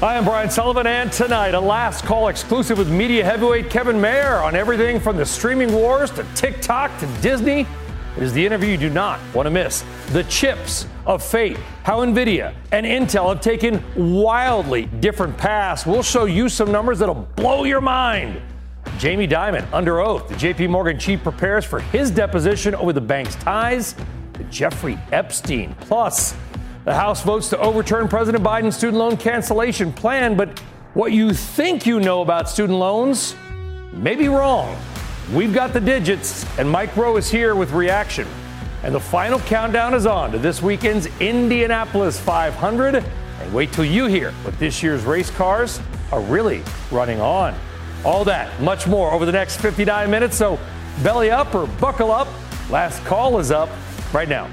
Hi, I'm Brian Sullivan, and tonight, a last call exclusive with media heavyweight Kevin Mayer on everything from the streaming wars to TikTok to Disney. It is the interview you do not want to miss. The chips of fate, how NVIDIA and Intel have taken wildly different paths. We'll show you some numbers that'll blow your mind. Jamie Dimon under oath. The JP Morgan chief prepares for his deposition over the bank's ties to Jeffrey Epstein. Plus, the House votes to overturn President Biden's student loan cancellation plan, but what you think you know about student loans may be wrong. We've got the digits, and Mike Rowe is here with reaction. And the final countdown is on to this weekend's Indianapolis 500. And wait till you hear what this year's race cars are really running on. All that, much more over the next 59 minutes. So belly up or buckle up. Last call is up right now.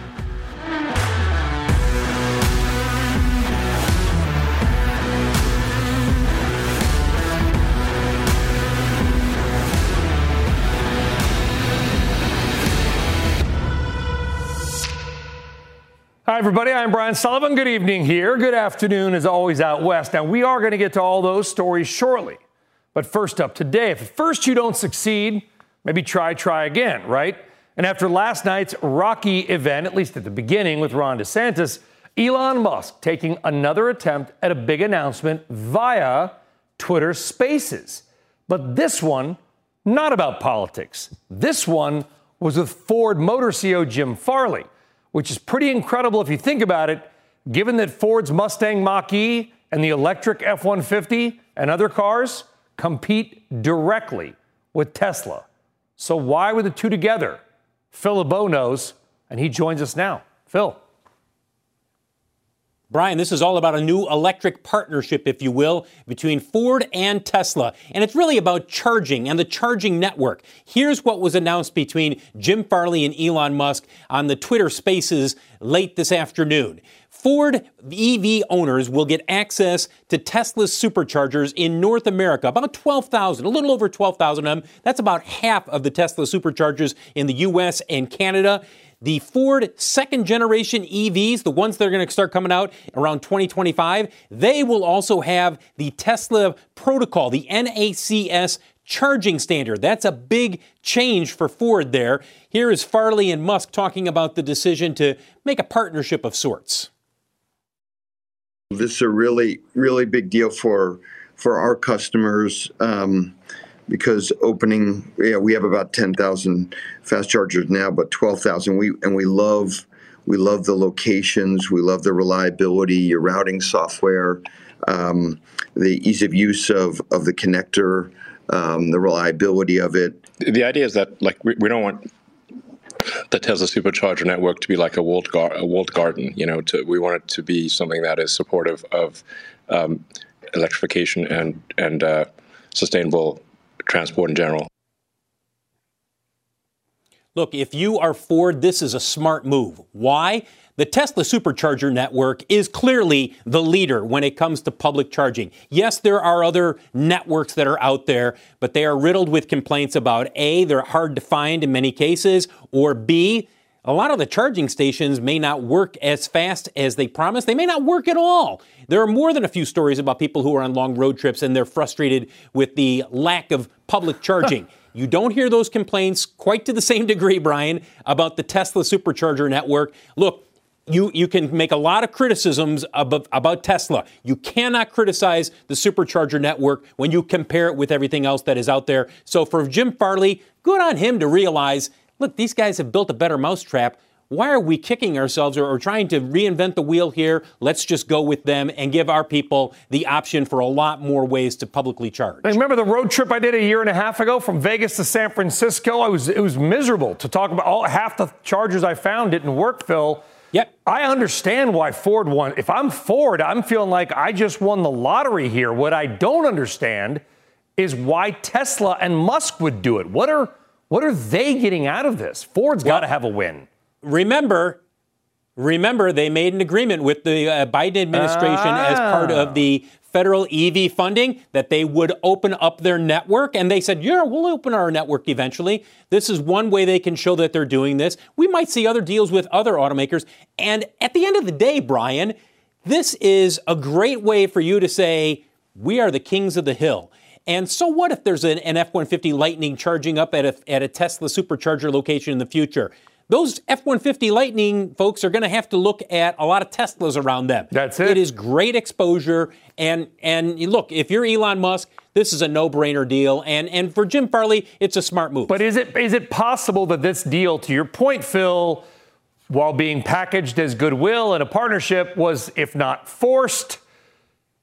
Hi, everybody. I'm Brian Sullivan. Good evening here. Good afternoon, as always, out west. Now, we are going to get to all those stories shortly. But first up today, if at first you don't succeed, maybe try, try again, right? And after last night's rocky event, at least at the beginning with Ron DeSantis, Elon Musk taking another attempt at a big announcement via Twitter Spaces. But this one, not about politics. This one was with Ford Motor CEO Jim Farley which is pretty incredible if you think about it, given that Ford's Mustang Mach E and the electric F 150 and other cars compete directly with Tesla. So, why were the two together? Phil LeBeau knows, and he joins us now. Phil. Brian, this is all about a new electric partnership, if you will, between Ford and Tesla. And it's really about charging and the charging network. Here's what was announced between Jim Farley and Elon Musk on the Twitter spaces late this afternoon. Ford EV owners will get access to Tesla's superchargers in North America, about 12,000, a little over 12,000 of them. That's about half of the Tesla superchargers in the US and Canada. The Ford second generation EVs, the ones that are going to start coming out around 2025, they will also have the Tesla protocol, the NACS charging standard. That's a big change for Ford there. Here is Farley and Musk talking about the decision to make a partnership of sorts. This is a really, really big deal for for our customers. Um, because opening, yeah, we have about 10,000 fast chargers now, but 12,000. We and we love we love the locations, we love the reliability, your routing software, um, the ease of use of of the connector, um, the reliability of it. The idea is that like we, we don't want the Tesla supercharger network to be like a walled, gar- a walled garden. You know, to, we want it to be something that is supportive of um, electrification and and uh, sustainable transport in general. Look, if you are Ford, this is a smart move. Why? The Tesla supercharger network is clearly the leader when it comes to public charging. Yes, there are other networks that are out there, but they are riddled with complaints about A, they're hard to find in many cases, or B, a lot of the charging stations may not work as fast as they promise. They may not work at all. There are more than a few stories about people who are on long road trips and they're frustrated with the lack of public charging. you don't hear those complaints quite to the same degree, Brian, about the Tesla supercharger network. Look, you, you can make a lot of criticisms about, about Tesla. You cannot criticize the supercharger network when you compare it with everything else that is out there. So for Jim Farley, good on him to realize look, these guys have built a better mousetrap. Why are we kicking ourselves or, or, trying to reinvent the wheel here? Let's just go with them and give our people the option for a lot more ways to publicly charge. I remember the road trip I did a year and a half ago from Vegas to San Francisco. I was it was miserable to talk about. All half the chargers I found didn't work, Phil. Yep. I understand why Ford won. If I'm Ford, I'm feeling like I just won the lottery here. What I don't understand is why Tesla and Musk would do it. What are what are they getting out of this? Ford's well, got to have a win. Remember, remember they made an agreement with the uh, Biden administration ah. as part of the federal EV funding that they would open up their network. And they said, yeah, we'll open our network eventually. This is one way they can show that they're doing this. We might see other deals with other automakers. And at the end of the day, Brian, This is a great way for you to say, we are the kings of the hill. And so what if there's an, an F 150 Lightning charging up at a, at a Tesla supercharger location in the future? Those F 150 Lightning folks are going to have to look at a lot of Teslas around them. That's it. It is great exposure. And, and look, if you're Elon Musk, this is a no-brainer deal, and and for Jim Farley, it's a smart move. But is it is it possible that this deal, to your point, Phil, while being packaged as goodwill and a partnership, was if not forced,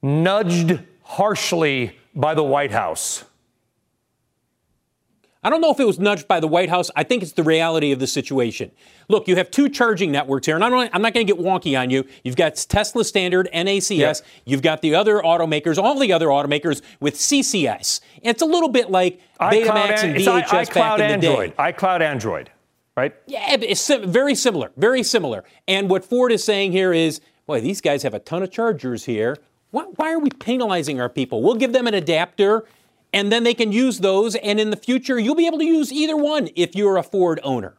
nudged harshly by the White House? I don't know if it was nudged by the White House. I think it's the reality of the situation. Look, you have two charging networks here, and I'm not, not going to get wonky on you. You've got Tesla Standard, NACS. Yep. You've got the other automakers, all the other automakers with CCS. It's a little bit like Betamax and VHS I, back in Android. the day. iCloud Android, right? Yeah, it's sim- very similar, very similar. And what Ford is saying here is, boy, these guys have a ton of chargers here. Why, why are we penalizing our people? We'll give them an adapter and then they can use those. And in the future, you'll be able to use either one if you're a Ford owner.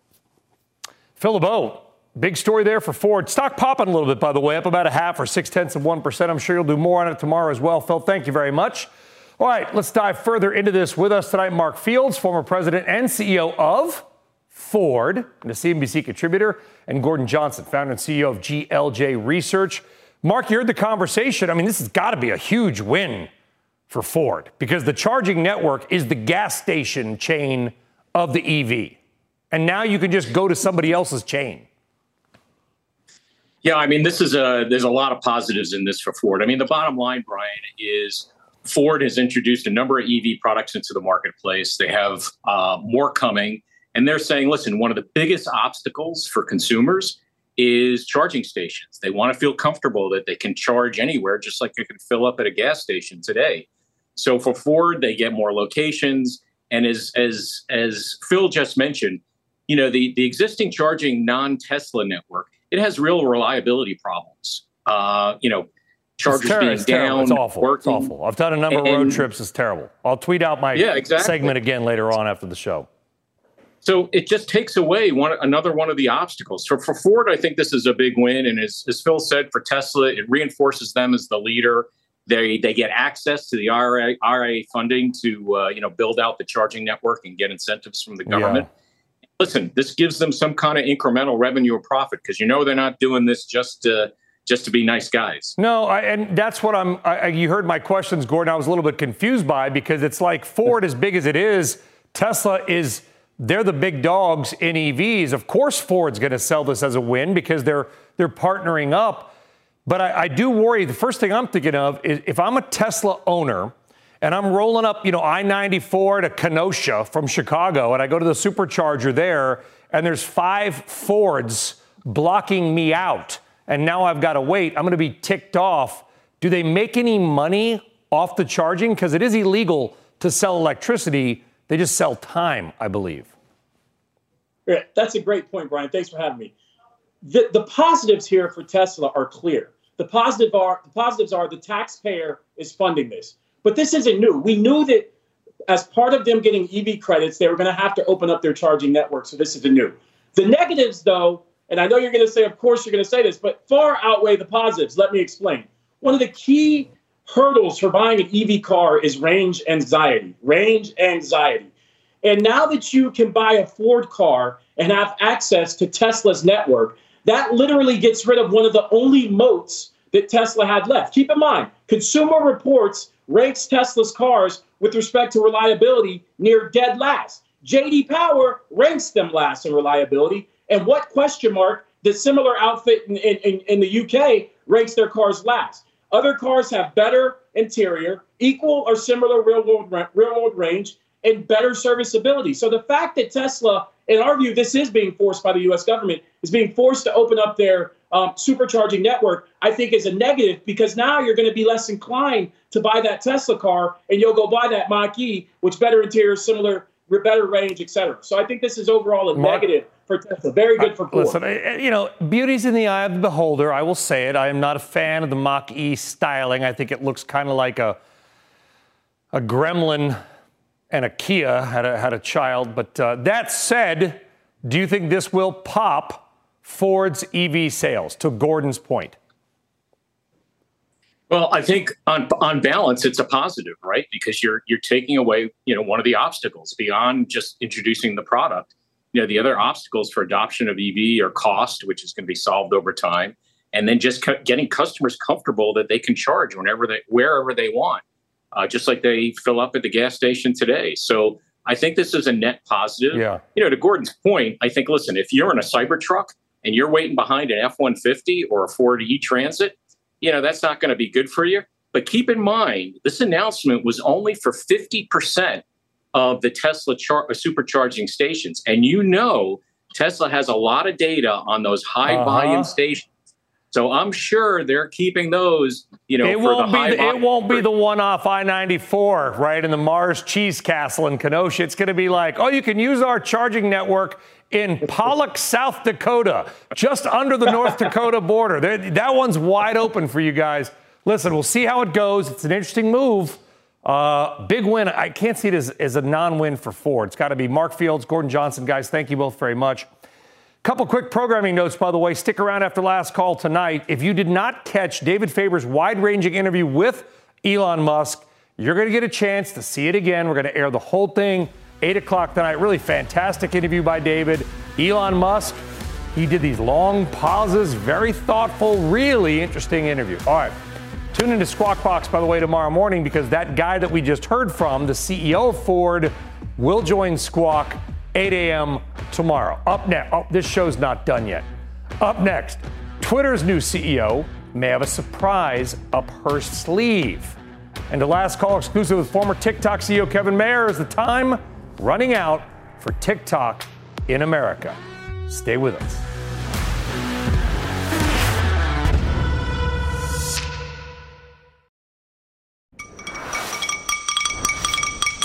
Phil LeBeau, big story there for Ford. Stock popping a little bit, by the way, up about a half or six tenths of 1%. I'm sure you'll do more on it tomorrow as well. Phil, thank you very much. All right, let's dive further into this with us tonight. Mark Fields, former president and CEO of Ford, and a CNBC contributor, and Gordon Johnson, founder and CEO of GLJ Research. Mark, you heard the conversation. I mean, this has got to be a huge win for Ford because the charging network is the gas station chain of the EV. And now you can just go to somebody else's chain. Yeah, I mean, this is a there's a lot of positives in this for Ford. I mean, the bottom line, Brian, is Ford has introduced a number of EV products into the marketplace. They have uh, more coming, and they're saying, listen, one of the biggest obstacles for consumers is charging stations. They want to feel comfortable that they can charge anywhere, just like you can fill up at a gas station today. So for Ford, they get more locations, and as as as Phil just mentioned, you know the the existing charging non Tesla network it has real reliability problems. Uh, you know, chargers being it's down, it's awful. Working. It's awful. I've done a number and, of road trips. It's terrible. I'll tweet out my yeah, exactly. segment again later on after the show. So it just takes away one another one of the obstacles. So for Ford, I think this is a big win, and as, as Phil said, for Tesla, it reinforces them as the leader. They they get access to the IRA, IRA funding to uh, you know build out the charging network and get incentives from the government. Yeah. Listen, this gives them some kind of incremental revenue or profit because you know they're not doing this just to just to be nice guys. No, I, and that's what I'm. I, you heard my questions, Gordon. I was a little bit confused by because it's like Ford, as big as it is, Tesla is. They're the big dogs in EVs. Of course, Ford's going to sell this as a win because they're they're partnering up. But I, I do worry. The first thing I'm thinking of is if I'm a Tesla owner and I'm rolling up, you know, I 94 to Kenosha from Chicago, and I go to the supercharger there, and there's five Fords blocking me out, and now I've got to wait. I'm going to be ticked off. Do they make any money off the charging? Because it is illegal to sell electricity. They just sell time, I believe. Yeah, that's a great point, Brian. Thanks for having me. The, the positives here for Tesla are clear. The positive are the positives are the taxpayer is funding this. But this isn't new. We knew that as part of them getting EV credits, they were going to have to open up their charging network. So this isn't new. The negatives, though, and I know you're going to say, of course, you're going to say this, but far outweigh the positives. Let me explain. One of the key hurdles for buying an EV car is range anxiety. Range anxiety. And now that you can buy a Ford car and have access to Tesla's network, that literally gets rid of one of the only moats that Tesla had left. Keep in mind, Consumer Reports ranks Tesla's cars with respect to reliability near dead last. JD Power ranks them last in reliability. And what question mark the similar outfit in, in, in the UK ranks their cars last? Other cars have better interior, equal or similar real world, real world range, and better serviceability. So the fact that Tesla, in our view, this is being forced by the U.S. government, is being forced to open up their um, supercharging network, I think is a negative because now you're going to be less inclined to buy that Tesla car and you'll go buy that Mach E, which better interior, similar, better range, et cetera. So I think this is overall a Mark, negative for Tesla. Very good for Ford. Listen, you know, beauty's in the eye of the beholder. I will say it. I am not a fan of the Mach E styling. I think it looks kind of like a a gremlin and a Kia had a, had a child. But uh, that said, do you think this will pop Ford's EV sales, to Gordon's point? Well, I think on on balance, it's a positive, right? Because you're you're taking away, you know, one of the obstacles beyond just introducing the product. You know, the other obstacles for adoption of EV are cost, which is going to be solved over time, and then just getting customers comfortable that they can charge whenever they wherever they want, uh, just like they fill up at the gas station today. So I think this is a net positive. Yeah. You know, to Gordon's point, I think listen, if you're in a Cybertruck and you're waiting behind an F one fifty or a Ford E Transit you know, that's not going to be good for you. But keep in mind, this announcement was only for 50% of the Tesla char- uh, supercharging stations. And you know, Tesla has a lot of data on those high uh-huh. volume stations. So I'm sure they're keeping those, you know, it won't be the, it won't be the one off I-94, right, in the Mars Cheese Castle in Kenosha. It's going to be like, oh, you can use our charging network in Pollock, South Dakota, just under the North Dakota border. That one's wide open for you guys. Listen, we'll see how it goes. It's an interesting move. Uh, big win. I can't see it as, as a non win for Ford. It's got to be Mark Fields, Gordon Johnson. Guys, thank you both very much. Couple quick programming notes, by the way. Stick around after last call tonight. If you did not catch David Faber's wide ranging interview with Elon Musk, you're going to get a chance to see it again. We're going to air the whole thing 8 o'clock tonight. Really fantastic interview by David. Elon Musk, he did these long pauses, very thoughtful, really interesting interview. All right. Tune into Squawk Box, by the way, tomorrow morning because that guy that we just heard from, the CEO of Ford, will join Squawk 8 a.m. tomorrow. Up next, oh, this show's not done yet. Up next, Twitter's new CEO may have a surprise up her sleeve. And the last call exclusive with former TikTok CEO Kevin Mayer is the time running out for TikTok in America. Stay with us.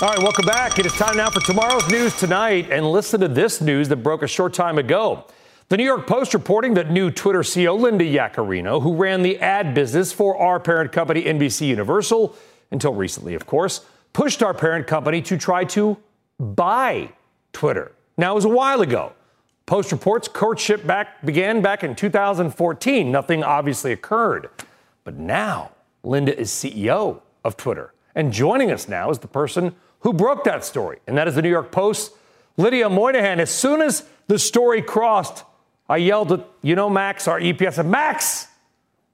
All right, welcome back. It is time now for tomorrow's news tonight. And listen to this news that broke a short time ago. The New York Post reporting that new Twitter CEO Linda Yaccarino, who ran the ad business for our parent company NBC Universal until recently, of course, pushed our parent company to try to buy Twitter. Now, it was a while ago. Post reports courtship back began back in 2014. Nothing obviously occurred. But now, Linda is CEO of Twitter. And joining us now is the person who broke that story, and that is the New York Post, Lydia Moynihan. As soon as the story crossed, I yelled at, you know, Max, our EPS, said, Max,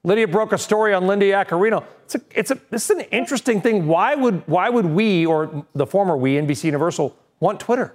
Lydia broke a story on Linda Yaccarino. It's a, it's a, this is an interesting thing. Why would, why would we, or the former we, NBC Universal, want Twitter?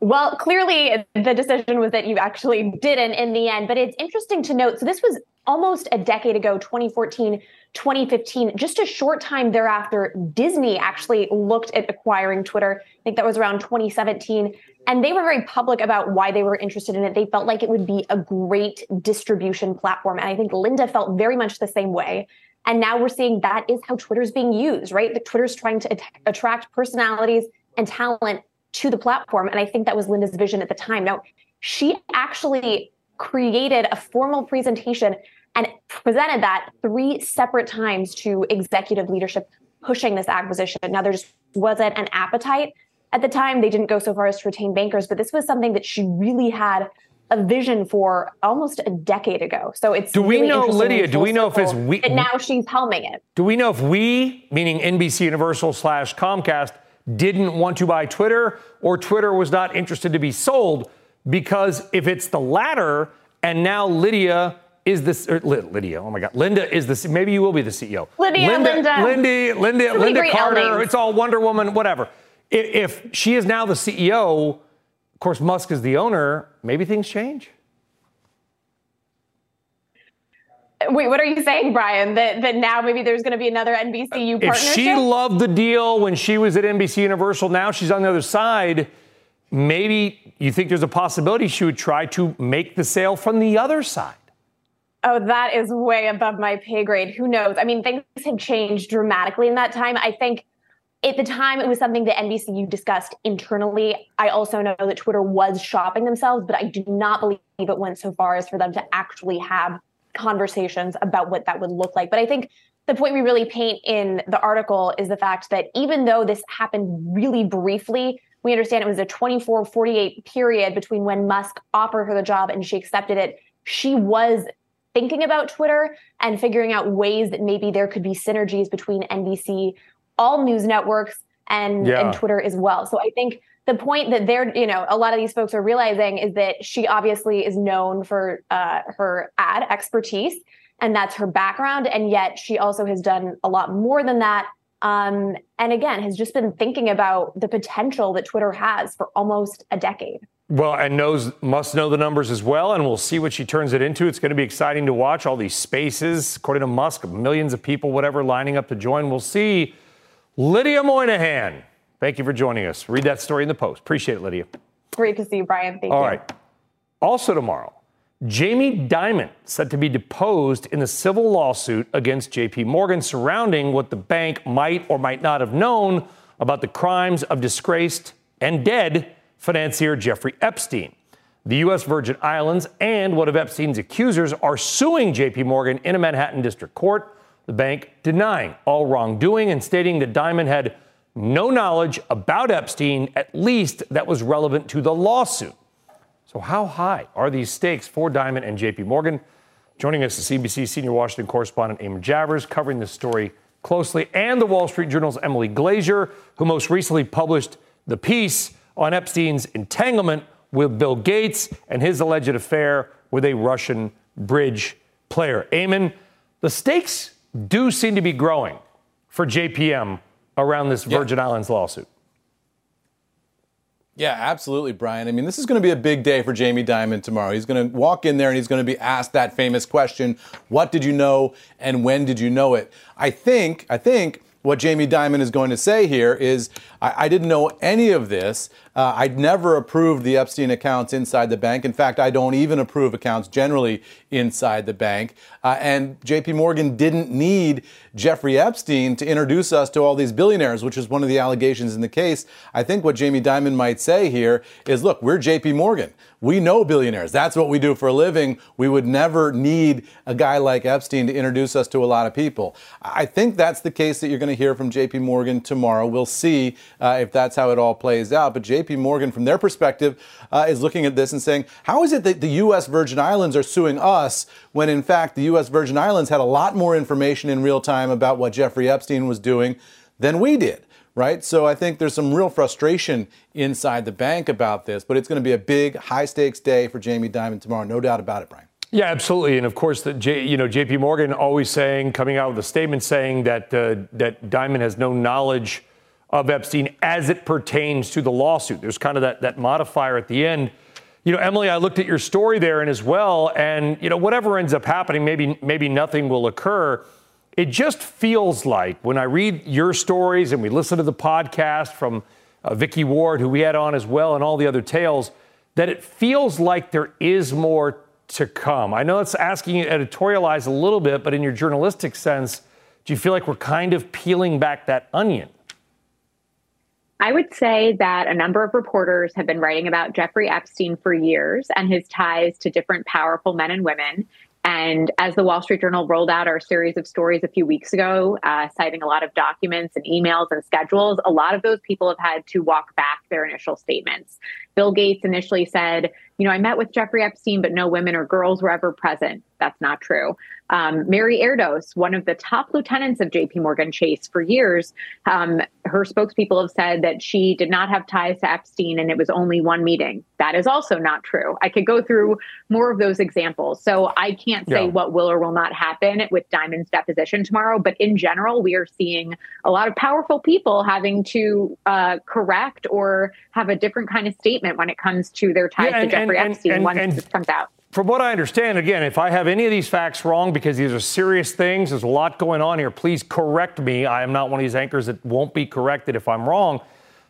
Well, clearly the decision was that you actually didn't in the end, but it's interesting to note. So this was almost a decade ago, 2014, 2015. Just a short time thereafter, Disney actually looked at acquiring Twitter. I think that was around 2017. And they were very public about why they were interested in it. They felt like it would be a great distribution platform. And I think Linda felt very much the same way. And now we're seeing that is how Twitter's being used, right? The Twitter's trying to attract personalities and talent to the platform. And I think that was Linda's vision at the time. Now, she actually created a formal presentation and presented that three separate times to executive leadership pushing this acquisition. Now, there just wasn't an appetite at the time. They didn't go so far as to retain bankers, but this was something that she really had a vision for almost a decade ago. So it's do we really know Lydia? Do we know if it's we? And now she's helming it. Do we know if we, meaning NBC Universal slash Comcast, didn't want to buy Twitter, or Twitter was not interested to be sold? Because if it's the latter, and now Lydia is this er, Lydia? Oh my God, Linda is this. Maybe you will be the CEO. Lydia, Linda, Linda, Linda, Linda, Lynda Carter. It's all Wonder Woman, whatever. If she is now the CEO of course, Musk is the owner. Maybe things change. Wait, what are you saying, Brian? That that now maybe there's going to be another NBCU partnership? If she loved the deal when she was at NBC Universal, now she's on the other side. Maybe you think there's a possibility she would try to make the sale from the other side. Oh, that is way above my pay grade. Who knows? I mean, things have changed dramatically in that time. I think at the time, it was something that NBCU discussed internally. I also know that Twitter was shopping themselves, but I do not believe it went so far as for them to actually have conversations about what that would look like. But I think the point we really paint in the article is the fact that even though this happened really briefly, we understand it was a 24 48 period between when Musk offered her the job and she accepted it. She was thinking about Twitter and figuring out ways that maybe there could be synergies between NBC, all news networks, and, yeah. and Twitter as well. So I think the point that they're, you know, a lot of these folks are realizing is that she obviously is known for uh, her ad expertise, and that's her background. And yet she also has done a lot more than that. Um, and again, has just been thinking about the potential that Twitter has for almost a decade. Well, and knows must know the numbers as well, and we'll see what she turns it into. It's going to be exciting to watch all these spaces, according to Musk, millions of people, whatever, lining up to join. We'll see. Lydia Moynihan, thank you for joining us. Read that story in the post. Appreciate it, Lydia. Great to see you, Brian. Thank all you. All right. Also tomorrow, Jamie Dimon set to be deposed in the civil lawsuit against JP Morgan surrounding what the bank might or might not have known about the crimes of disgraced and dead financier Jeffrey Epstein. The U.S. Virgin Islands and one of Epstein's accusers are suing JP Morgan in a Manhattan district court, the bank denying all wrongdoing and stating that Dimon had no knowledge about Epstein, at least that was relevant to the lawsuit. So, how high are these stakes for Dimon and JP Morgan? Joining us is CNBC senior Washington correspondent Eamon Javers, covering this story closely, and the Wall Street Journal's Emily Glazer, who most recently published the piece on Epstein's entanglement with Bill Gates and his alleged affair with a Russian bridge player. Eamon, the stakes do seem to be growing for JPM around this Virgin yeah. Islands lawsuit. Yeah, absolutely, Brian. I mean, this is going to be a big day for Jamie Dimon tomorrow. He's going to walk in there and he's going to be asked that famous question, "What did you know and when did you know it?" I think, I think what Jamie Dimon is going to say here is I, I didn't know any of this. Uh, I'd never approved the Epstein accounts inside the bank. In fact, I don't even approve accounts generally inside the bank. Uh, and JP Morgan didn't need Jeffrey Epstein to introduce us to all these billionaires, which is one of the allegations in the case. I think what Jamie Dimon might say here is look, we're JP Morgan. We know billionaires. That's what we do for a living. We would never need a guy like Epstein to introduce us to a lot of people. I think that's the case that you're going to hear from JP Morgan tomorrow. We'll see uh, if that's how it all plays out. But JP Morgan, from their perspective, uh, is looking at this and saying, how is it that the U.S. Virgin Islands are suing us when, in fact, the U.S. Virgin Islands had a lot more information in real time about what Jeffrey Epstein was doing than we did? right? So I think there's some real frustration inside the bank about this, but it's going to be a big, high stakes day for Jamie Dimon tomorrow, no doubt about it, Brian. Yeah, absolutely, and of course, the J, you know J.P. Morgan always saying, coming out with a statement saying that uh, that Dimon has no knowledge of Epstein as it pertains to the lawsuit. There's kind of that that modifier at the end. You know, Emily, I looked at your story there and as well, and you know whatever ends up happening, maybe maybe nothing will occur it just feels like when I read your stories and we listen to the podcast from uh, Vicky Ward, who we had on as well, and all the other tales, that it feels like there is more to come. I know it's asking you to editorialize a little bit, but in your journalistic sense, do you feel like we're kind of peeling back that onion? I would say that a number of reporters have been writing about Jeffrey Epstein for years and his ties to different powerful men and women. And as the Wall Street Journal rolled out our series of stories a few weeks ago, uh, citing a lot of documents and emails and schedules, a lot of those people have had to walk back their initial statements. Bill Gates initially said, you know, I met with Jeffrey Epstein, but no women or girls were ever present. That's not true. Um, Mary Erdoes, one of the top lieutenants of JP Morgan Chase for years, um, her spokespeople have said that she did not have ties to Epstein and it was only one meeting. That is also not true. I could go through more of those examples. So I can't say yeah. what will or will not happen with Dimon's deposition tomorrow. But in general, we are seeing a lot of powerful people having to uh, correct or have a different kind of statement when it comes to their ties yeah, and, to Jeffrey and, Epstein and, once this comes out from what I understand, again, if I have any of these facts wrong, because these are serious things, there's a lot going on here, please correct me. I am not one of these anchors that won't be corrected if I'm wrong.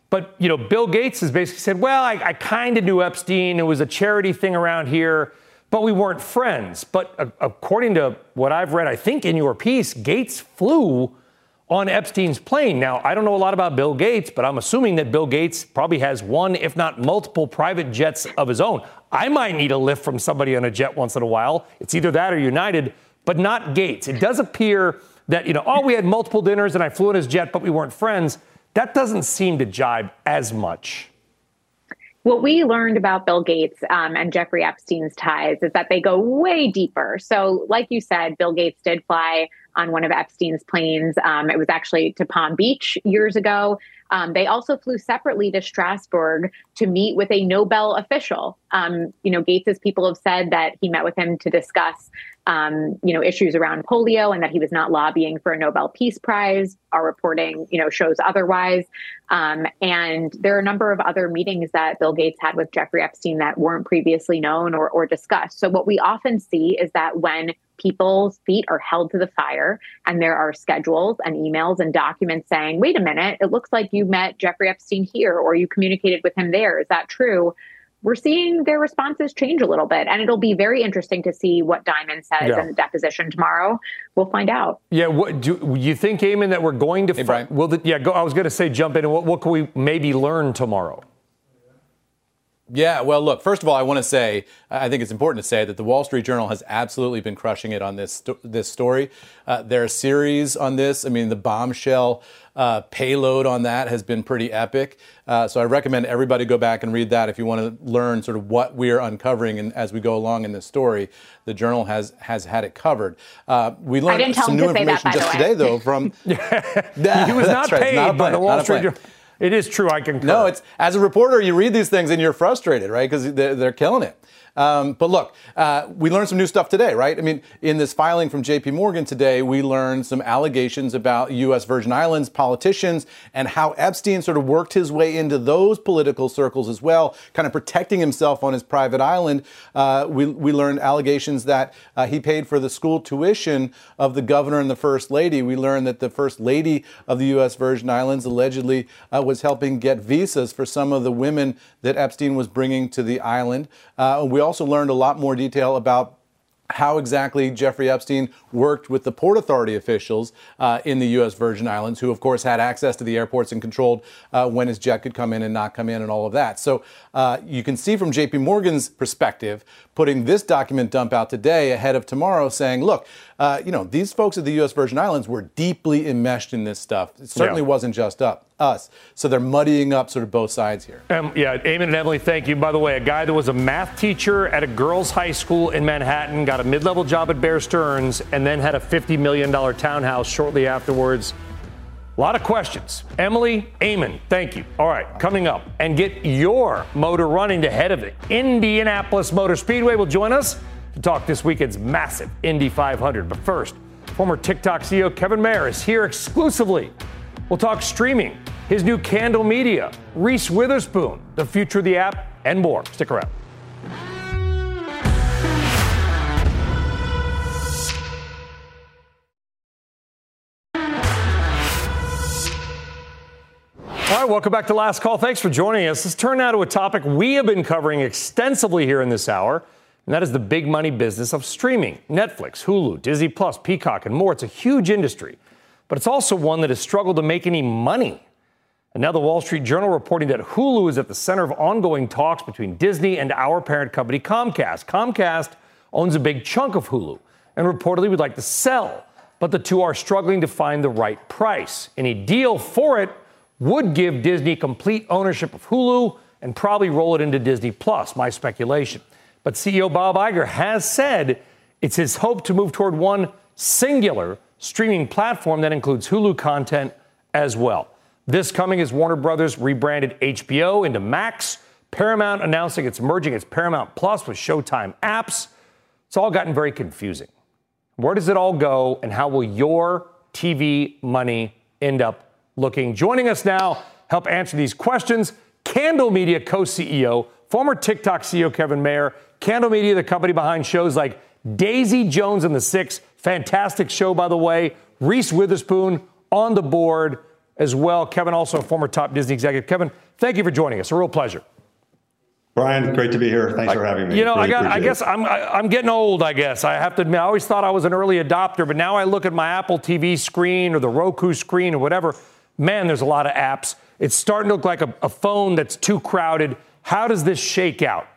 But, you know, Bill Gates has basically said, well, I, I kind of knew Epstein. It was a charity thing around here, but we weren't friends. But uh, according to what I've read, I think in your piece, Gates flew on Epstein's plane. Now, I don't know a lot about Bill Gates, but I'm assuming that Bill Gates probably has one, if not multiple, private jets of his own. I might need a lift from somebody on a jet once in a while. It's either that or United, but not Gates. It does appear that, you know, oh, we had multiple dinners and I flew in his jet, but we weren't friends. That doesn't seem to jibe as much. What we learned about Bill Gates um, and Jeffrey Epstein's ties is that they go way deeper. So, like you said, Bill Gates did fly on one of Epstein's planes. Um, it was actually to Palm Beach years ago. Um, they also flew separately to Strasbourg to meet with a Nobel official. Um, you know, Gates's people have said that he met with him to discuss, um, you know, issues around polio and that he was not lobbying for a Nobel Peace Prize. Our reporting, you know, shows otherwise. Um, and there are a number of other meetings that Bill Gates had with Jeffrey Epstein that weren't previously known or, or discussed. So what we often see is that when people's feet are held to the fire and there are schedules and emails and documents saying, wait a minute, it looks like you met Jeffrey Epstein here or you communicated with him there. Is that true? We're seeing their responses change a little bit, and it'll be very interesting to see what Dimon says yeah. in the deposition tomorrow. We'll find out. Yeah, what do you think, Eamon, that we're going to? Hey, fi- Will the, yeah, go, I was going to say jump in. What, what can we maybe learn tomorrow? Yeah, well, look, first of all, I want to say, I think it's important to say that the Wall Street Journal has absolutely been crushing it on this, this story. Uh, there are series on this. I mean, the bombshell uh, payload on that has been pretty epic. Uh, so I recommend everybody go back and read that if you want to learn sort of what we're uncovering and as we go along in this story. The Journal has has had it covered. Uh, we learned some new information that, just today, though, from. he was not paid right, by the Wall Street Journal. It is true. I can. No, it's as a reporter, you read these things and you're frustrated, right? Because they're, they're killing it. Um, but look, uh, we learned some new stuff today, right? I mean, in this filing from JP Morgan today, we learned some allegations about U.S. Virgin Islands politicians and how Epstein sort of worked his way into those political circles as well, kind of protecting himself on his private island. Uh, we, we learned allegations that uh, he paid for the school tuition of the governor and the first lady. We learned that the first lady of the U.S. Virgin Islands allegedly uh, was helping get visas for some of the women that Epstein was bringing to the island. Uh, we learned a lot more detail about how exactly Jeffrey Epstein worked with the Port Authority officials uh, in the U.S. Virgin Islands, who, of course, had access to the airports and controlled uh, when his jet could come in and not come in and all of that. So uh, you can see from JP Morgan's perspective, putting this document dump out today ahead of tomorrow, saying, look, uh, you know, these folks at the U.S. Virgin Islands were deeply enmeshed in this stuff. It certainly yeah. wasn't just up, us. So they're muddying up sort of both sides here. Um, yeah, Eamon and Emily, thank you. By the way, a guy that was a math teacher at a girls' high school in Manhattan got a mid-level job at Bear Stearns and then had a $50 million townhouse shortly afterwards. A lot of questions. Emily, Eamon, thank you. All right, coming up, and get your motor running to head of the Indianapolis Motor Speedway will join us to talk this weekend's massive Indy 500. But first, former TikTok CEO Kevin Mayer is here exclusively. We'll talk streaming, his new Candle Media, Reese Witherspoon, the future of the app, and more. Stick around. All right, welcome back to Last Call. Thanks for joining us. Let's turn now to a topic we have been covering extensively here in this hour and that is the big money business of streaming Netflix, Hulu, Disney Plus, Peacock, and more. It's a huge industry, but it's also one that has struggled to make any money. And now the Wall Street Journal reporting that Hulu is at the center of ongoing talks between Disney and our parent company, Comcast. Comcast owns a big chunk of Hulu and reportedly would like to sell, but the two are struggling to find the right price. Any deal for it would give Disney complete ownership of Hulu and probably roll it into Disney Plus, my speculation. But CEO Bob Iger has said it's his hope to move toward one singular streaming platform that includes Hulu content as well. This coming as Warner Brothers rebranded HBO into Max, Paramount announcing it's merging its Paramount Plus with Showtime apps. It's all gotten very confusing. Where does it all go, and how will your TV money end up looking? Joining us now, help answer these questions, Candle Media co CEO, former TikTok CEO Kevin Mayer, Candle Media, the company behind shows like Daisy Jones and the Six, fantastic show, by the way. Reese Witherspoon on the board as well. Kevin, also a former top Disney executive. Kevin, thank you for joining us. A real pleasure. Brian, great to be here. Thanks for having me. You know, really I got. I guess I'm. I'm getting old. I guess I have to admit. I always thought I was an early adopter, but now I look at my Apple TV screen or the Roku screen or whatever. Man, there's a lot of apps. It's starting to look like a, a phone that's too crowded. How does this shake out?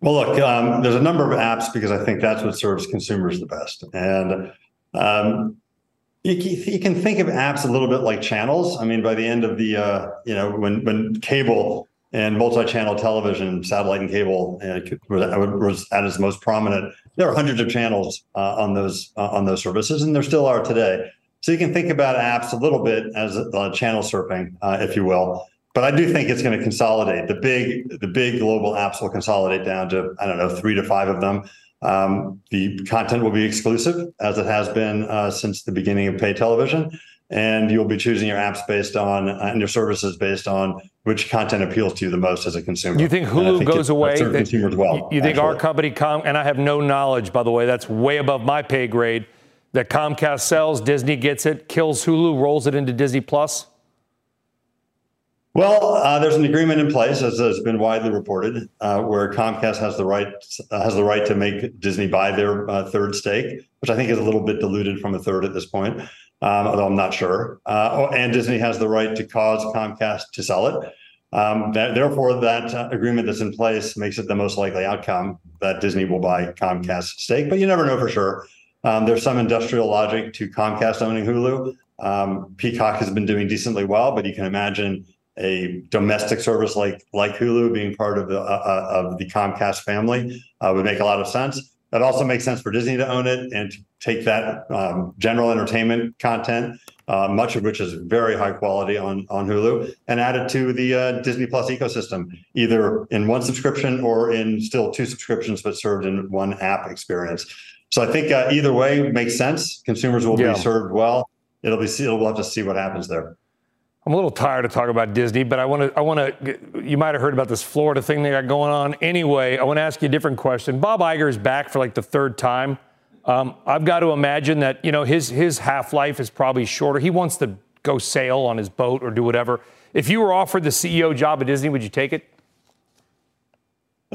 Well, look, um, there's a number of apps because I think that's what serves consumers the best. And um, you, you, can think of apps a little bit like channels. I mean, by the end of the, uh, you know, when when cable and multi-channel television, satellite and cable uh, was at its most prominent. There are hundreds of channels uh, on those uh, on those services, and there still are today. So you can think about apps a little bit as channel surfing, uh, if you will. But I do think it's going to consolidate. The big the big global apps will consolidate down to I don't know three to five of them. Um, the content will be exclusive, as it has been uh, since the beginning of pay television and you'll be choosing your apps based on uh, and your services based on which content appeals to you the most as a consumer. You think Hulu think goes away? That, consumers well. You, think our company, Com- and I have no knowledge, by the way, that's way above my pay grade. That Comcast sells, Disney gets it, kills Hulu, rolls it into Disney Plus. Well, uh, there's an agreement in place, as has been widely reported, uh, where Comcast has the right uh, has the right to make Disney buy their uh, third stake, which I think is a little bit diluted from a third at this point um, although I'm not sure. Uh, oh, and Disney has the right to cause Comcast to sell it. Um, that, therefore, that uh, agreement that's in place makes it the most likely outcome that Disney will buy Comcast's stake. But you never know for sure. Um, there's some industrial logic to Comcast owning Hulu. Um, Peacock has been doing decently well, but you can imagine a domestic service like like Hulu being part of the uh, uh of the Comcast family uh, would make a lot of sense. That also makes sense for Disney to own it and to take that um, general entertainment content, uh, much of which is very high quality on on Hulu, and add it to the uh, Disney Plus ecosystem, either in one subscription or in still two subscriptions, but served in one app experience. So I think uh, either way makes sense. Consumers will yeah. be served well. It'll be we'll have to see what happens there. I'm a little tired of talking about Disney, but I want to. I want to. You might have heard about this Florida thing they got going on. Anyway, I want to ask you a different question. Bob Iger is back for like the third time. Um, I've got to imagine that you know his his half life is probably shorter. He wants to go sail on his boat or do whatever. If you were offered the CEO job at Disney, would you take it?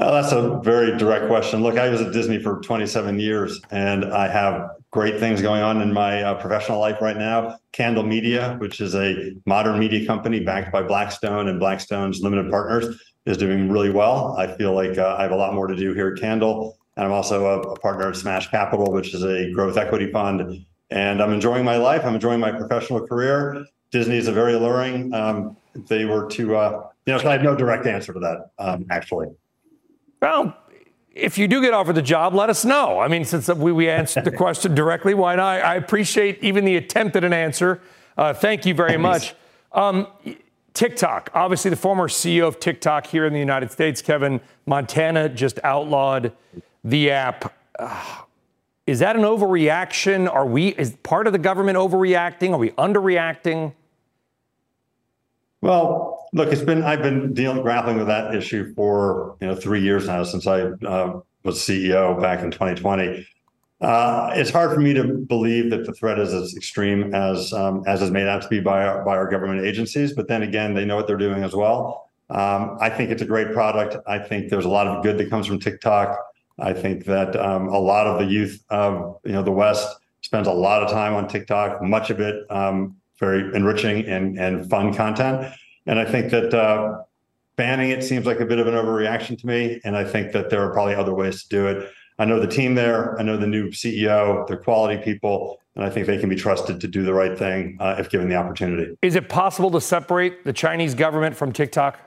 Well, that's a very direct question. Look, I was at Disney for 27 years, and I have great things going on in my uh, professional life right now. Candle Media, which is a modern media company backed by Blackstone and Blackstone's limited partners, is doing really well. I feel like uh, I have a lot more to do here at Candle. And I'm also a, a partner at Smash Capital, which is a growth equity fund. And I'm enjoying my life. I'm enjoying my professional career. Disney is a very alluring. Um, they were to, uh, you know, so I have no direct answer to that, um, actually. Well, if you do get offered the job, let us know. I mean, since we, we answered the question directly, why not? I appreciate even the attempt at an answer. Uh, thank you very much. Um, TikTok, obviously, the former CEO of TikTok here in the United States, Kevin Montana, just outlawed the app. Uh, is that an overreaction? Are we, is part of the government overreacting? Are we underreacting? Well, look, it's been I've been dealing grappling with that issue for you know three years now since I uh, was CEO back in 2020. Uh, it's hard for me to believe that the threat is as extreme as um, as is made out to be by our, by our government agencies. But then again, they know what they're doing as well. Um, I think it's a great product. I think there's a lot of good that comes from TikTok. I think that um, a lot of the youth of you know the West spends a lot of time on TikTok. Much of it um, very enriching and, and fun content. And I think that uh, banning it seems like a bit of an overreaction to me. And I think that there are probably other ways to do it. I know the team there. I know the new CEO. They're quality people. And I think they can be trusted to do the right thing uh, if given the opportunity. Is it possible to separate the Chinese government from TikTok?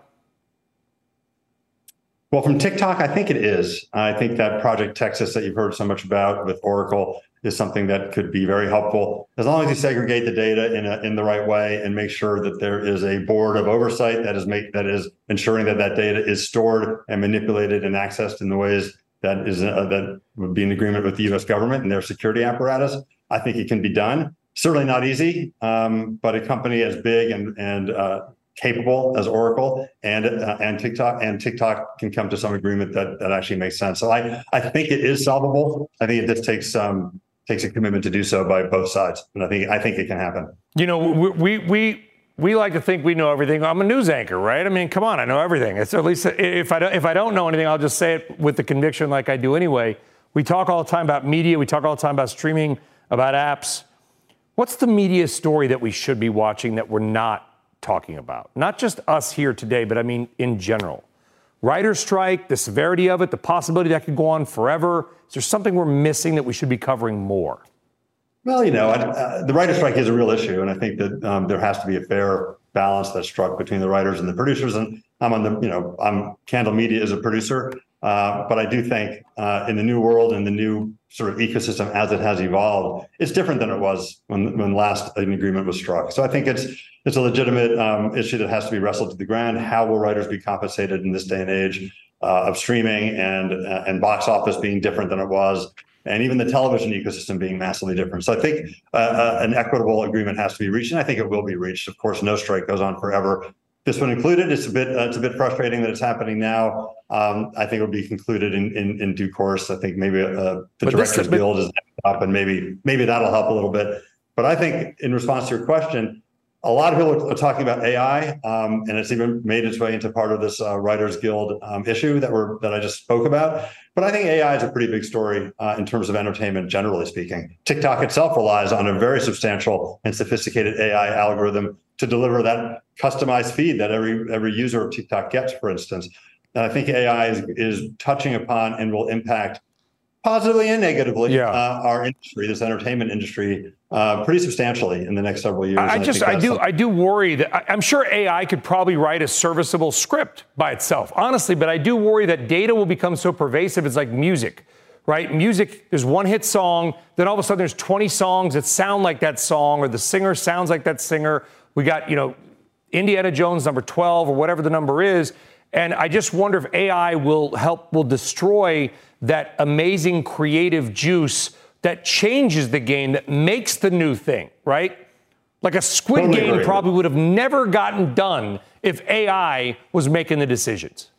Well, from TikTok, I think it is. I think that Project Texas that you've heard so much about with Oracle is something that could be very helpful as long as you segregate the data in a, in the right way and make sure that there is a board of oversight that is make that is ensuring that that data is stored and manipulated and accessed in the ways that is uh, that would be in agreement with the U.S. government and their security apparatus. I think it can be done. Certainly not easy, um, but a company as big and and uh, capable as Oracle and uh, and TikTok and TikTok can come to some agreement that that actually makes sense. So I I think it is solvable. I think it just takes some takes a commitment to do so by both sides, and I think I think it can happen. You know, we we we like to think we know everything. I'm a news anchor, right? I mean, come on, I know everything. It's at least if I don't, if I don't know anything, I'll just say it with the conviction, like I do anyway. We talk all the time about media. We talk all the time about streaming, about apps. What's the media story that we should be watching that we're not talking about? Not just us here today, but I mean in general. Writer strike, the severity of it, the possibility that could go on forever. Is there something we're missing that we should be covering more? Well, you know, uh, the writer strike is a real issue, and I think that um, there has to be a fair balance that's struck between the writers and the producers. And I'm on the, you know, I'm Candle Media as a producer. Uh, but I do think uh, in the new world and the new sort of ecosystem as it has evolved, it's different than it was when when last an agreement was struck. So I think it's it's a legitimate um, issue that has to be wrestled to the ground. How will writers be compensated in this day and age uh, of streaming and uh, and box office being different than it was? And even the television ecosystem being massively different. So I think uh, uh, an equitable agreement has to be reached, and I think it will be reached. Of course, no strike goes on forever this one included. It's a bit uh, it's a bit frustrating that it's happening now. Um, I think it'll be concluded in, in, in due course. I think maybe uh, the directors guild is up, and maybe maybe that'll help a little bit. But I think in response to your question, a lot of people are talking about AI, um, and it's even made its way into part of this uh, Writers Guild um, issue that we're that I just spoke about. But I think AI is a pretty big story uh, in terms of entertainment, generally speaking. TikTok itself relies on a very substantial and sophisticated AI algorithm to deliver that customized feed that every every user of TikTok gets, for instance. And I think AI is, is touching upon and will impact positively and negatively yeah. uh, our industry, this entertainment industry, uh, pretty substantially in the next several years. I just, I, I do, something. I do worry that I, am sure AI could probably write a serviceable script by itself, honestly, but I do worry that data will become so pervasive. It's like music, right? Music, there's one hit song, then all of a sudden there's 20 songs that sound like that song, or the singer sounds like that singer. We got, you know, Indiana Jones number 12 or whatever the number is. And I just wonder if AI will help, will destroy that amazing creative juice that changes the game, that makes the new thing, right? Like a Squid totally Game agree. probably would have never gotten done if AI was making the decisions.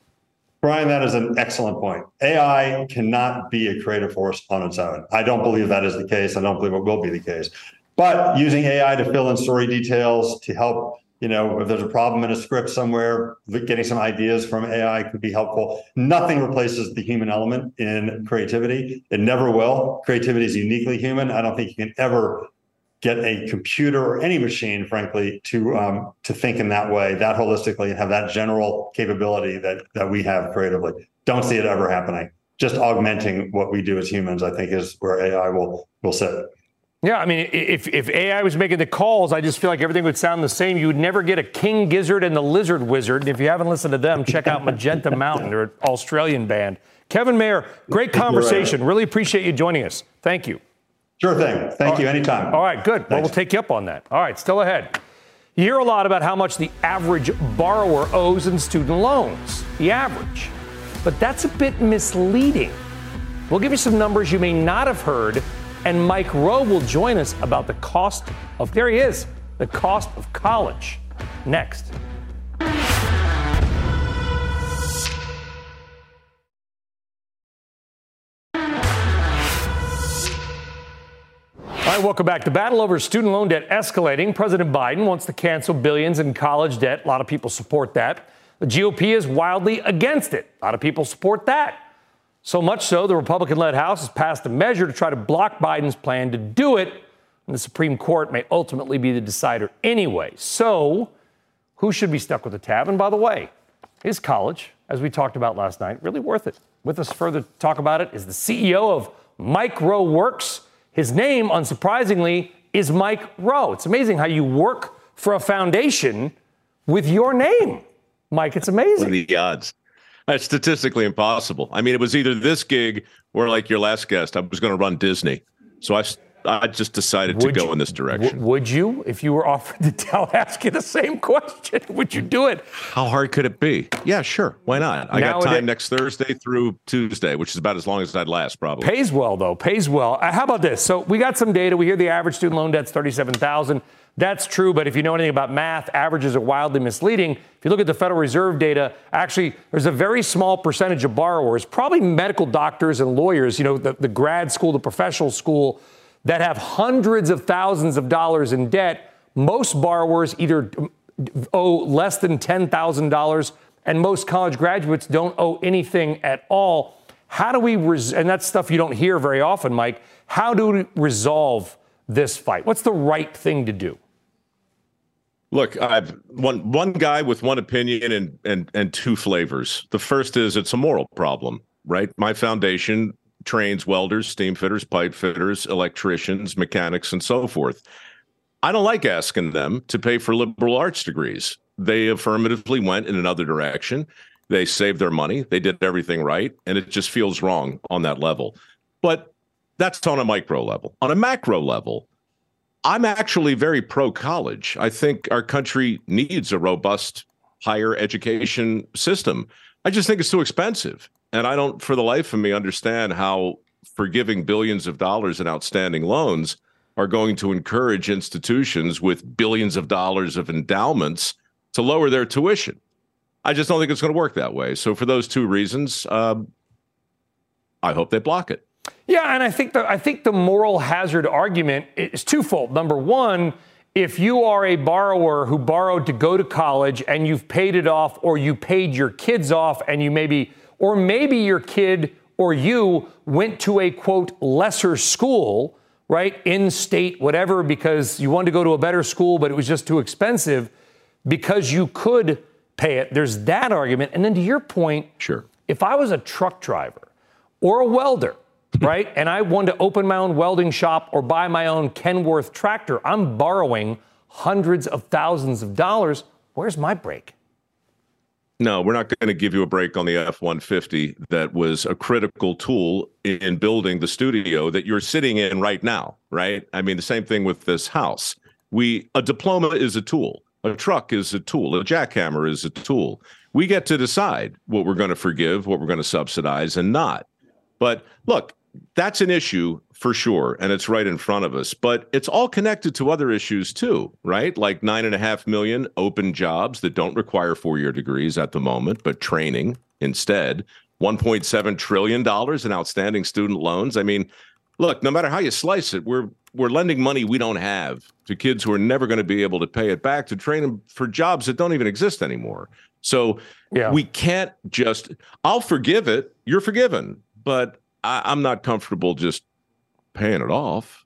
Brian, that is an excellent point. AI cannot be a creative force on its own. I don't believe that is the case. I don't believe it will be the case. But using AI to fill in story details, to help you know, if there's a problem in a script somewhere, getting some ideas from AI could be helpful. Nothing replaces the human element in creativity. It never will. Creativity is uniquely human. I don't think you can ever get a computer or any machine, frankly, to um, to think in that way, that holistically, and have that general capability that that we have creatively. Don't see it ever happening. Just augmenting what we do as humans, I think, is where AI will will sit. Yeah, I mean, if, if AI was making the calls, I just feel like everything would sound the same. You would never get a King Gizzard and the Lizard Wizard. And if you haven't listened to them, check out Magenta Mountain. They're an Australian band. Kevin Mayer, great conversation. Really appreciate you joining us. Thank you. Sure thing. Thank All you. Anytime. All right, good. Thanks. Well, we'll take you up on that. All right, still ahead. You hear a lot about how much the average borrower owes in student loans. The average. But that's a bit misleading. We'll give you some numbers you may not have heard and Mike Rowe will join us about the cost of, there he is, the cost of college. Next. All right, welcome back. The battle over student loan debt escalating. President Biden wants to cancel billions in college debt. A lot of people support that. The GOP is wildly against it. A lot of people support that. So much so, the Republican led House has passed a measure to try to block Biden's plan to do it, and the Supreme Court may ultimately be the decider anyway. So, who should be stuck with the tab? And by the way, is college, as we talked about last night, really worth it? With us further to talk about it is the CEO of Mike Rowe Works. His name, unsurprisingly, is Mike Rowe. It's amazing how you work for a foundation with your name. Mike, it's amazing. What are the odds? It's statistically impossible. I mean, it was either this gig or like your last guest. I was going to run Disney, so I I just decided would to go you, in this direction. W- would you, if you were offered to tell, ask you the same question, would you do it? How hard could it be? Yeah, sure. Why not? I got time next Thursday through Tuesday, which is about as long as I'd last, probably. Pays well though. Pays well. Uh, how about this? So we got some data. We hear the average student loan debt's thirty-seven thousand. That's true, but if you know anything about math, averages are wildly misleading. If you look at the Federal Reserve data, actually, there's a very small percentage of borrowers, probably medical doctors and lawyers, you know, the, the grad school, the professional school, that have hundreds of thousands of dollars in debt. Most borrowers either owe less than $10,000, and most college graduates don't owe anything at all. How do we, res- and that's stuff you don't hear very often, Mike, how do we resolve this fight? What's the right thing to do? Look, I've one one guy with one opinion and and and two flavors. The first is it's a moral problem, right? My foundation trains welders, steam fitters, pipe fitters, electricians, mechanics, and so forth. I don't like asking them to pay for liberal arts degrees. They affirmatively went in another direction. They saved their money. They did everything right. And it just feels wrong on that level. But that's on a micro level. On a macro level, I'm actually very pro college. I think our country needs a robust higher education system. I just think it's too expensive. And I don't, for the life of me, understand how forgiving billions of dollars in outstanding loans are going to encourage institutions with billions of dollars of endowments to lower their tuition. I just don't think it's going to work that way. So, for those two reasons, uh, I hope they block it. Yeah, and I think the I think the moral hazard argument is twofold. Number one, if you are a borrower who borrowed to go to college and you've paid it off, or you paid your kids off, and you maybe, or maybe your kid or you went to a quote lesser school, right, in state, whatever, because you wanted to go to a better school, but it was just too expensive, because you could pay it. There's that argument, and then to your point, sure, if I was a truck driver or a welder right? and I want to open my own welding shop or buy my own Kenworth tractor. I'm borrowing hundreds of thousands of dollars. Where's my break? No, we're not going to give you a break on the F 150 that was a critical tool in building the studio that you're sitting in right now, right? I mean, the same thing with this house. We a diploma is a tool, a truck is a tool, a jackhammer is a tool. We get to decide what we're going to forgive, what we're going to subsidize, and not. But look, that's an issue for sure, and it's right in front of us. But it's all connected to other issues too, right? Like nine and a half million open jobs that don't require four year degrees at the moment, but training instead. $1.7 trillion in outstanding student loans. I mean, look, no matter how you slice it, we're we're lending money we don't have to kids who are never going to be able to pay it back to train them for jobs that don't even exist anymore. So yeah. we can't just I'll forgive it. You're forgiven, but I, I'm not comfortable just paying it off.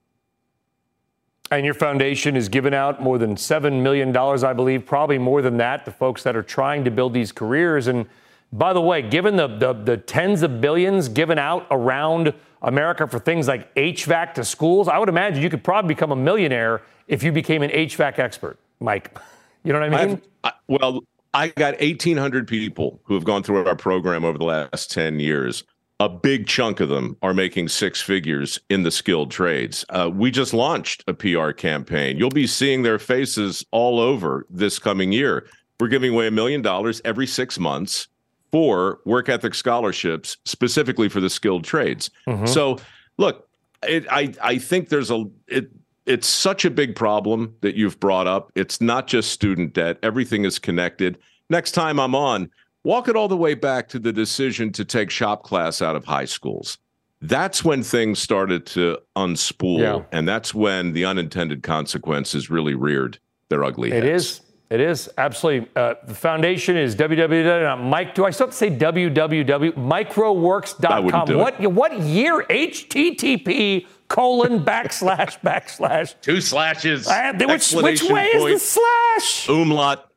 And your foundation has given out more than $7 million, I believe, probably more than that, to folks that are trying to build these careers. And by the way, given the, the, the, tens of billions given out around America for things like HVAC to schools, I would imagine you could probably become a millionaire if you became an HVAC expert, Mike. You know what I mean? I, well, I got 1,800 people who have gone through our program over the last 10 years a big chunk of them are making six figures in the skilled trades. Uh, we just launched a PR campaign. You'll be seeing their faces all over this coming year. We're giving away a million dollars every six months for work ethic scholarships, specifically for the skilled trades. Mm-hmm. So, look, it, I I think there's a it. It's such a big problem that you've brought up. It's not just student debt. Everything is connected. Next time I'm on, Walk it all the way back to the decision to take shop class out of high schools. That's when things started to unspool, yeah. and that's when the unintended consequences really reared their ugly heads. It is. It is absolutely. Uh, the foundation is www.mike. Do I still have to say www? MikeRoweWorks.com. What what year? HTTP colon backslash backslash two slashes. Uh, which which way point, is the slash? Umlaut.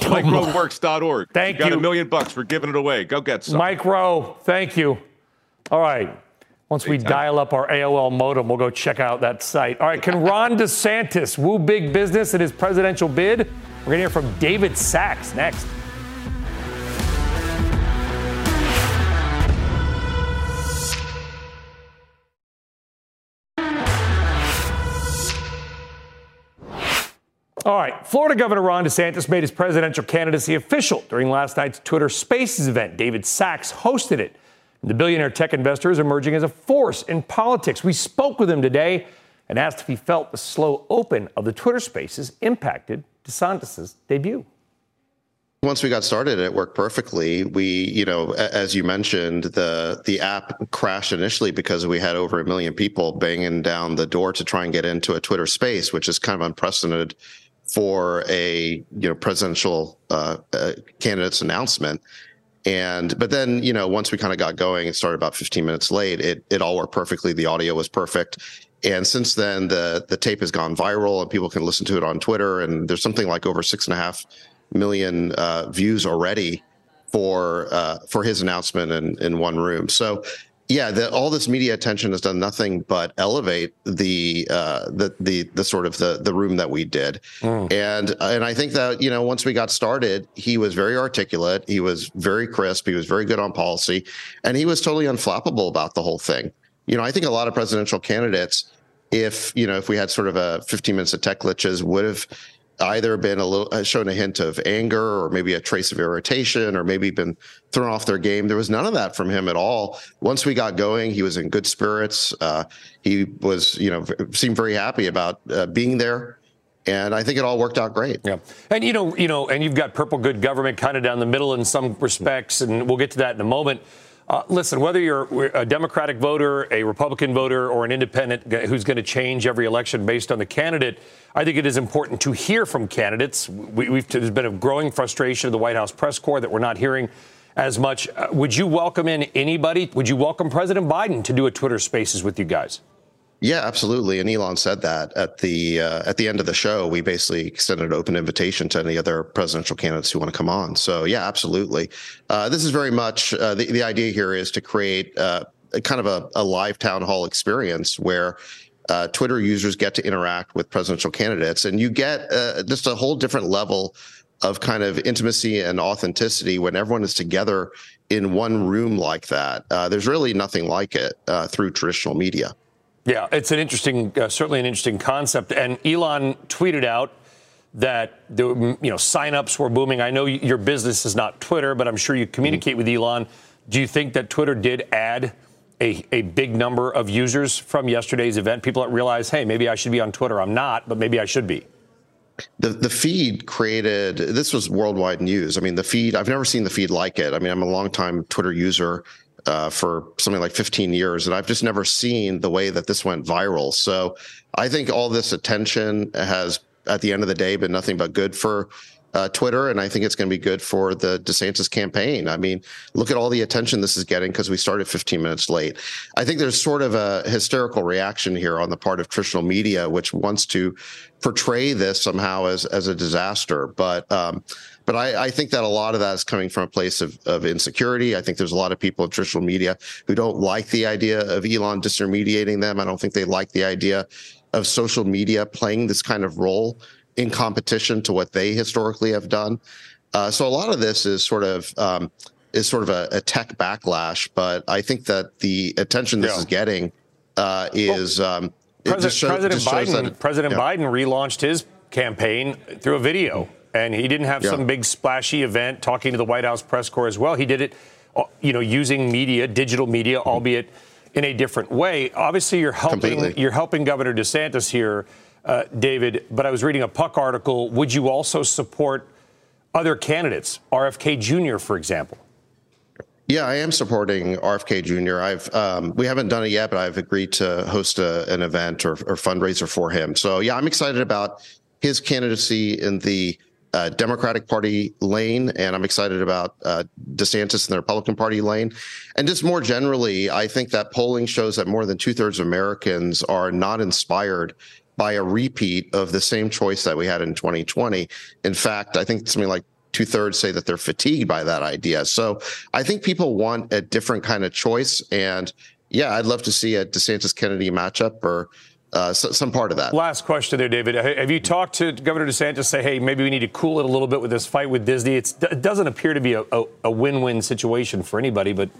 MikeRoweWorks.org. Thank you. Got you. a million bucks. We're giving it away. Go get some. Mike Rowe, thank you. All right. Once we dial up our AOL modem, we'll go check out that site. All right, can Ron DeSantis woo big business in his presidential bid? We're going to hear from David Sacks next. All right, Florida Governor Ron DeSantis made his presidential candidacy official during last night's Twitter Spaces event. David Sacks hosted it. The billionaire tech investor is emerging as a force in politics. We spoke with him today and asked if he felt the slow open of the Twitter Spaces impacted DeSantis' debut once we got started it worked perfectly we you know as you mentioned the the app crashed initially because we had over a million people banging down the door to try and get into a twitter space which is kind of unprecedented for a you know presidential uh, uh, candidate's announcement. And but then you know once we kind of got going, it started about 15 minutes late. It it all worked perfectly. The audio was perfect. And since then, the the tape has gone viral, and people can listen to it on Twitter. And there's something like over six and a half million uh, views already for uh, for his announcement in in one room. So yeah, the, all this media attention has done nothing but elevate the uh, the the the sort of the the room that we did, mm. and and I think that you know once we got started, he was very articulate, he was very crisp, he was very good on policy, and he was totally unflappable about the whole thing. You know, I think a lot of presidential candidates, if you know, if we had sort of a 15 minutes of tech glitches, would have either been a little uh, shown a hint of anger or maybe a trace of irritation or maybe been thrown off their game. There was none of that from him at all. Once we got going, he was in good spirits. Uh, he was, you know, seemed very happy about uh, being there. And I think it all worked out great. Yeah, and you know, you know, and you've got purple good government kind of down the middle in some respects, and we'll get to that in a moment. Uh, listen, whether you're a Democratic voter, a Republican voter, or an independent who's going to change every election based on the candidate, I think it is important to hear from candidates. We, there's been a growing frustration of the White House press corps that we're not hearing as much. Uh, would you welcome in anybody? Would you welcome President Biden to do a Twitter Spaces with you guys? Yeah, absolutely. And Elon said that at the uh, at the end of the show, we basically extended an open invitation to any other presidential candidates who want to come on. So yeah, absolutely. Uh, this is very much uh, the the idea here is to create uh, kind of a, a live town hall experience where uh, Twitter users get to interact with presidential candidates, and you get uh, just a whole different level of kind of intimacy and authenticity when everyone is together in one room like that. There's really nothing like it through traditional media. Yeah, it's an interesting, uh, certainly an interesting concept. And Elon tweeted out that the you know signups were booming. I know your business is not Twitter, but I'm sure you communicate mm-hmm. with Elon. Do you think that Twitter did add a, a big number of users from yesterday's event? People that realize, hey, maybe I should be on Twitter. I'm not, but maybe I should be. The the feed created this was worldwide news. I mean, the feed I've never seen the feed like it. I mean, I'm a longtime Twitter user uh, for something like 15 years, and I've just never seen the way that this went viral. So I think all this attention has, at the end of the day, been nothing but good for uh, Twitter, and I think it's going to be good for the DeSantis campaign. I mean, look at all the attention this is getting because we started 15 minutes late. I think there's sort of a hysterical reaction here on the part of traditional media, which wants to portray this somehow as as a disaster. But um, but I, I, think that a lot of that is coming from a place of, of insecurity. I think there's a lot of people in traditional media who don't like the idea of Elon disintermediating them. I don't think they like the idea of social media playing this kind of role in competition to what they historically have done. Uh, so a lot of this is sort of um, is sort of a, a, tech backlash, but I think that the attention this yeah. is getting uh, is well, um, President, show, President Biden. It, President yeah. Biden relaunched his campaign through a video, and he didn't have yeah. some big splashy event talking to the White House press corps as well. He did it, uh, you know, using media, digital media, mm-hmm. albeit in a different way. Obviously, you're helping Completely. you're helping Governor DeSantis here uh, David, but I was reading a Puck article. Would you also support other candidates, RFK Jr., for example? Yeah, I am supporting RFK Jr. I've um, we haven't done it yet, but I've agreed to host a, an event or, or, fundraiser for him. So yeah, I'm excited about his candidacy in the uh, Democratic Party lane, and I'm excited about uh, DeSantis in the Republican Party lane. And just more generally, I think that polling shows that more than two thirds of Americans are not inspired by a repeat of the same choice that we had in 2020. In fact, I think something like two thirds say that they're fatigued by that idea. So I think people want a different kind of choice. And yeah, I'd love to see a DeSantis Kennedy matchup or uh, some part of that. Last question there, David. Have you talked to Governor DeSantis? Say, hey, maybe we need to cool it a little bit with this fight with Disney. It's, it doesn't appear to be a, a, a win-win situation for anybody. But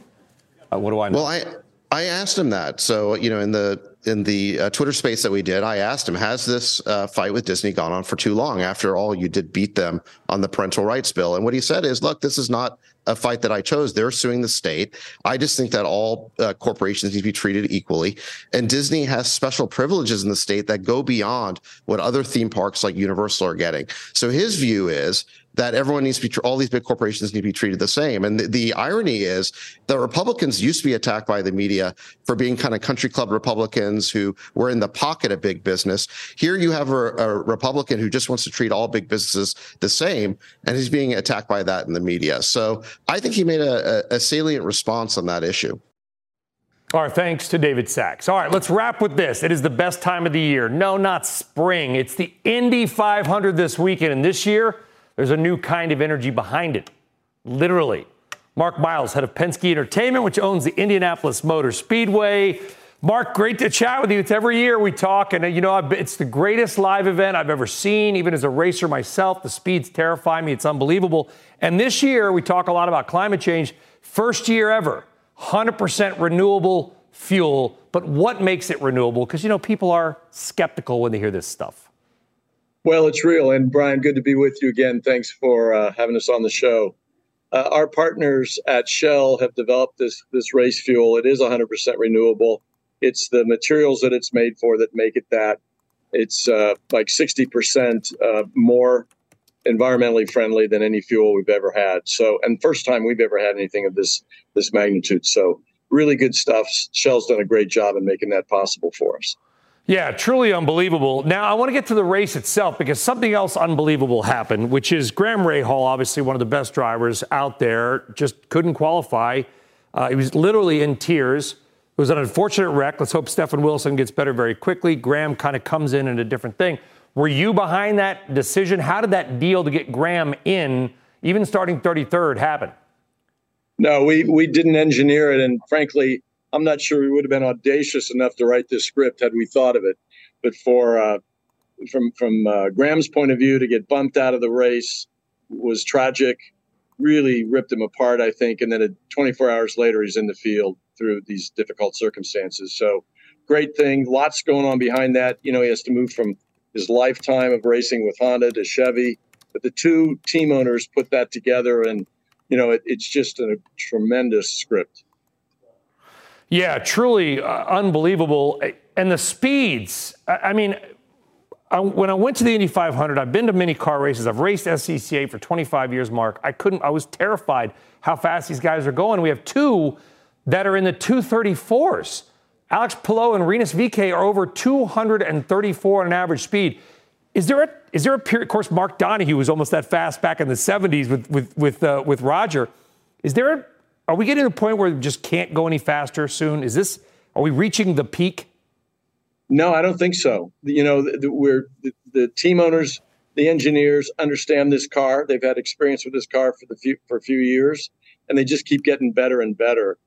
uh, what do I know? Well, I I asked him that. So you know, in the in the uh, Twitter space that we did, I asked him, has this uh, fight with Disney gone on for too long? After all, you did beat them on the parental rights bill. And what he said is, look, this is not a fight that I chose. They're suing the state. I just think that all uh, corporations need to be treated equally. And Disney has special privileges in the state that go beyond what other theme parks like Universal are getting. So his view is that everyone needs to be, all these big corporations need to be treated the same. And the, the, irony is the Republicans used to be attacked by the media for being kind of country club Republicans who were in the pocket of big business. Here you have a, a Republican who just wants to treat all big businesses the same, and he's being attacked by that in the media. So I think he made a, a salient response on that issue. All right, thanks to David Sacks. All right, let's wrap with this. It is the best time of the year. No, not spring. It's the Indy 500 this weekend. And this year, there's a new kind of energy behind it. Literally. Mark Miles, head of Penske Entertainment, which owns the Indianapolis Motor Speedway. Mark, great to chat with you. It's every year we talk, and uh, you know it's the greatest live event I've ever seen. Even as a racer myself, the speeds terrify me. It's unbelievable. And this year we talk a lot about climate change. First year ever, 100% renewable fuel. But what makes it renewable? Because you know people are skeptical when they hear this stuff. Well, it's real, and Brian, good to be with you again. Thanks for uh, having us on the show. Uh, our partners at Shell have developed this this race fuel. It is 100% renewable. It's the materials that it's made for that make it that. It's uh, like 60% uh, more environmentally friendly than any fuel we've ever had. So, and first time we've ever had anything of this this magnitude. So, really good stuff. Shell's done a great job in making that possible for us. Yeah, truly unbelievable. Now, I want to get to the race itself because something else unbelievable happened, which is Graham Rahal, obviously one of the best drivers out there, just couldn't qualify. Uh, he was literally in tears. It was an unfortunate wreck. Let's hope Stefan Wilson gets better very quickly. Graham kind of comes in in a different thing. Were you behind that decision? How did that deal to get Graham in, even starting 33rd, happen? No, we, we didn't engineer it. And frankly, I'm not sure we would have been audacious enough to write this script had we thought of it. But for uh, from from uh, Graham's point of view, to get bumped out of the race was tragic. Really ripped him apart, I think. And then 24 hours later, he's in the field through these difficult circumstances. So great thing. Lots going on behind that. You know, he has to move from his lifetime of racing with Honda to Chevy. But the two team owners put that together, and you know, it, it's just a tremendous script. Yeah, truly uh, unbelievable. And the speeds. I, I mean, I, when I went to the Indy 500, I've been to many car races. I've raced SCCA for 25 years, Mark. I couldn't. I was terrified how fast these guys are going. We have two that are in the 234s. Alex Palou and Rinus VeeKay are over 234 on an average speed. Is there a is there a period? Of course, Mark Donohue was almost that fast back in the 70s with with with uh, with Roger. Is there? A, are we getting to a point where we just can't go any faster soon? Is this? Are we reaching the peak? No, I don't think so. You know, the we're the, the team owners, the engineers understand this car. They've had experience with this car for the few, for a few years, and they just keep getting better and better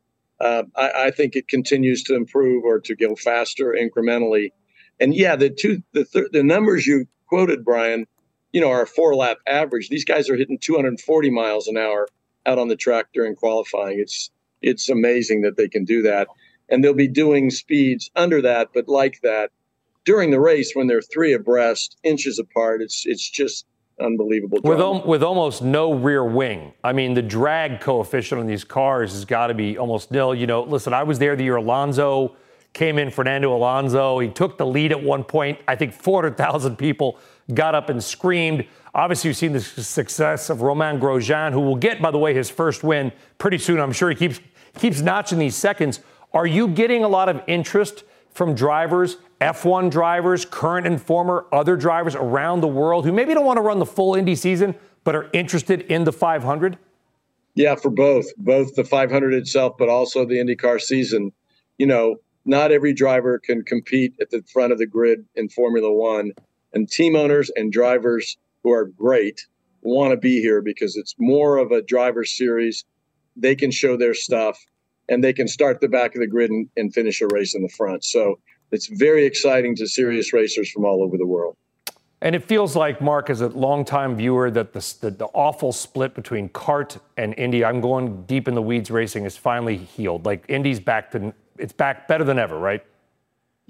uh, I, I, think it continues to improve or to go faster incrementally. And yeah, the two the th- the numbers you quoted, Brian, you know, are a four lap average. These guys are hitting 240 miles an hour out on the track during qualifying. It's it's amazing that they can do that, and they'll be doing speeds under that, but like that during the race when they're three abreast, inches apart. It's it's just unbelievable. With, with almost no rear wing. I mean, the drag coefficient on these cars has got to be almost nil. You know, listen, I was there the year Alonso came in, Fernando Alonso. He took the lead at one point. I think 400,000 people got up and screamed. Obviously, you've seen the success of Romain Grosjean, who will get, by the way, his first win pretty soon. I'm sure he keeps keeps notching these seconds. Are you getting a lot of interest from drivers F1 drivers, current and former other drivers around the world who maybe don't want to run the full Indy season, but are interested in the 500? Yeah, for both, both the 500 itself, but also the IndyCar season. You know, not every driver can compete at the front of the grid in Formula One, and team owners and drivers who are great want to be here because it's more of a driver series. They can show their stuff, and they can start the back of the grid and, and finish a race in the front. So it's very exciting to serious racers from all over the world. And it feels like, Mark, as a longtime viewer, that the, the, the, awful split between CART and Indy, I'm going deep in the weeds racing, is finally healed. Like Indy's back to, it's back better than ever, right?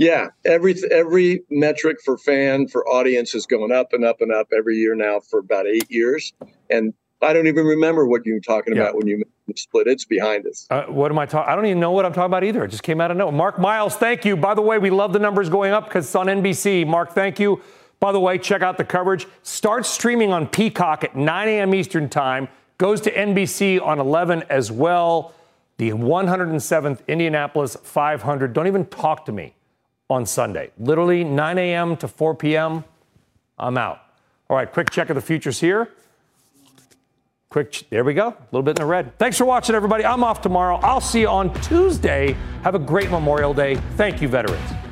Yeah, every every metric for fan for audience is going up and up and up every year now for about eight years, and I don't even remember what you were talking yeah. about when you split. It's behind us. Uh, what am I talking? I don't even know what I'm talking about either. It just came out of nowhere. Mark Miles, thank you. By the way, we love the numbers going up because it's on NBC. Mark, thank you. By the way, check out the coverage. Starts streaming on Peacock at 9 a.m. Eastern Time. Goes to NBC on 11 as well. The 107th Indianapolis 500. Don't even talk to me on Sunday. Literally 9 a.m. to 4 p.m. I'm out. All right, quick check of the futures here. Quick, there we go. A little bit in the red. Thanks for watching, everybody. I'm off tomorrow. I'll see you on Tuesday. Have a great Memorial Day. Thank you, veterans.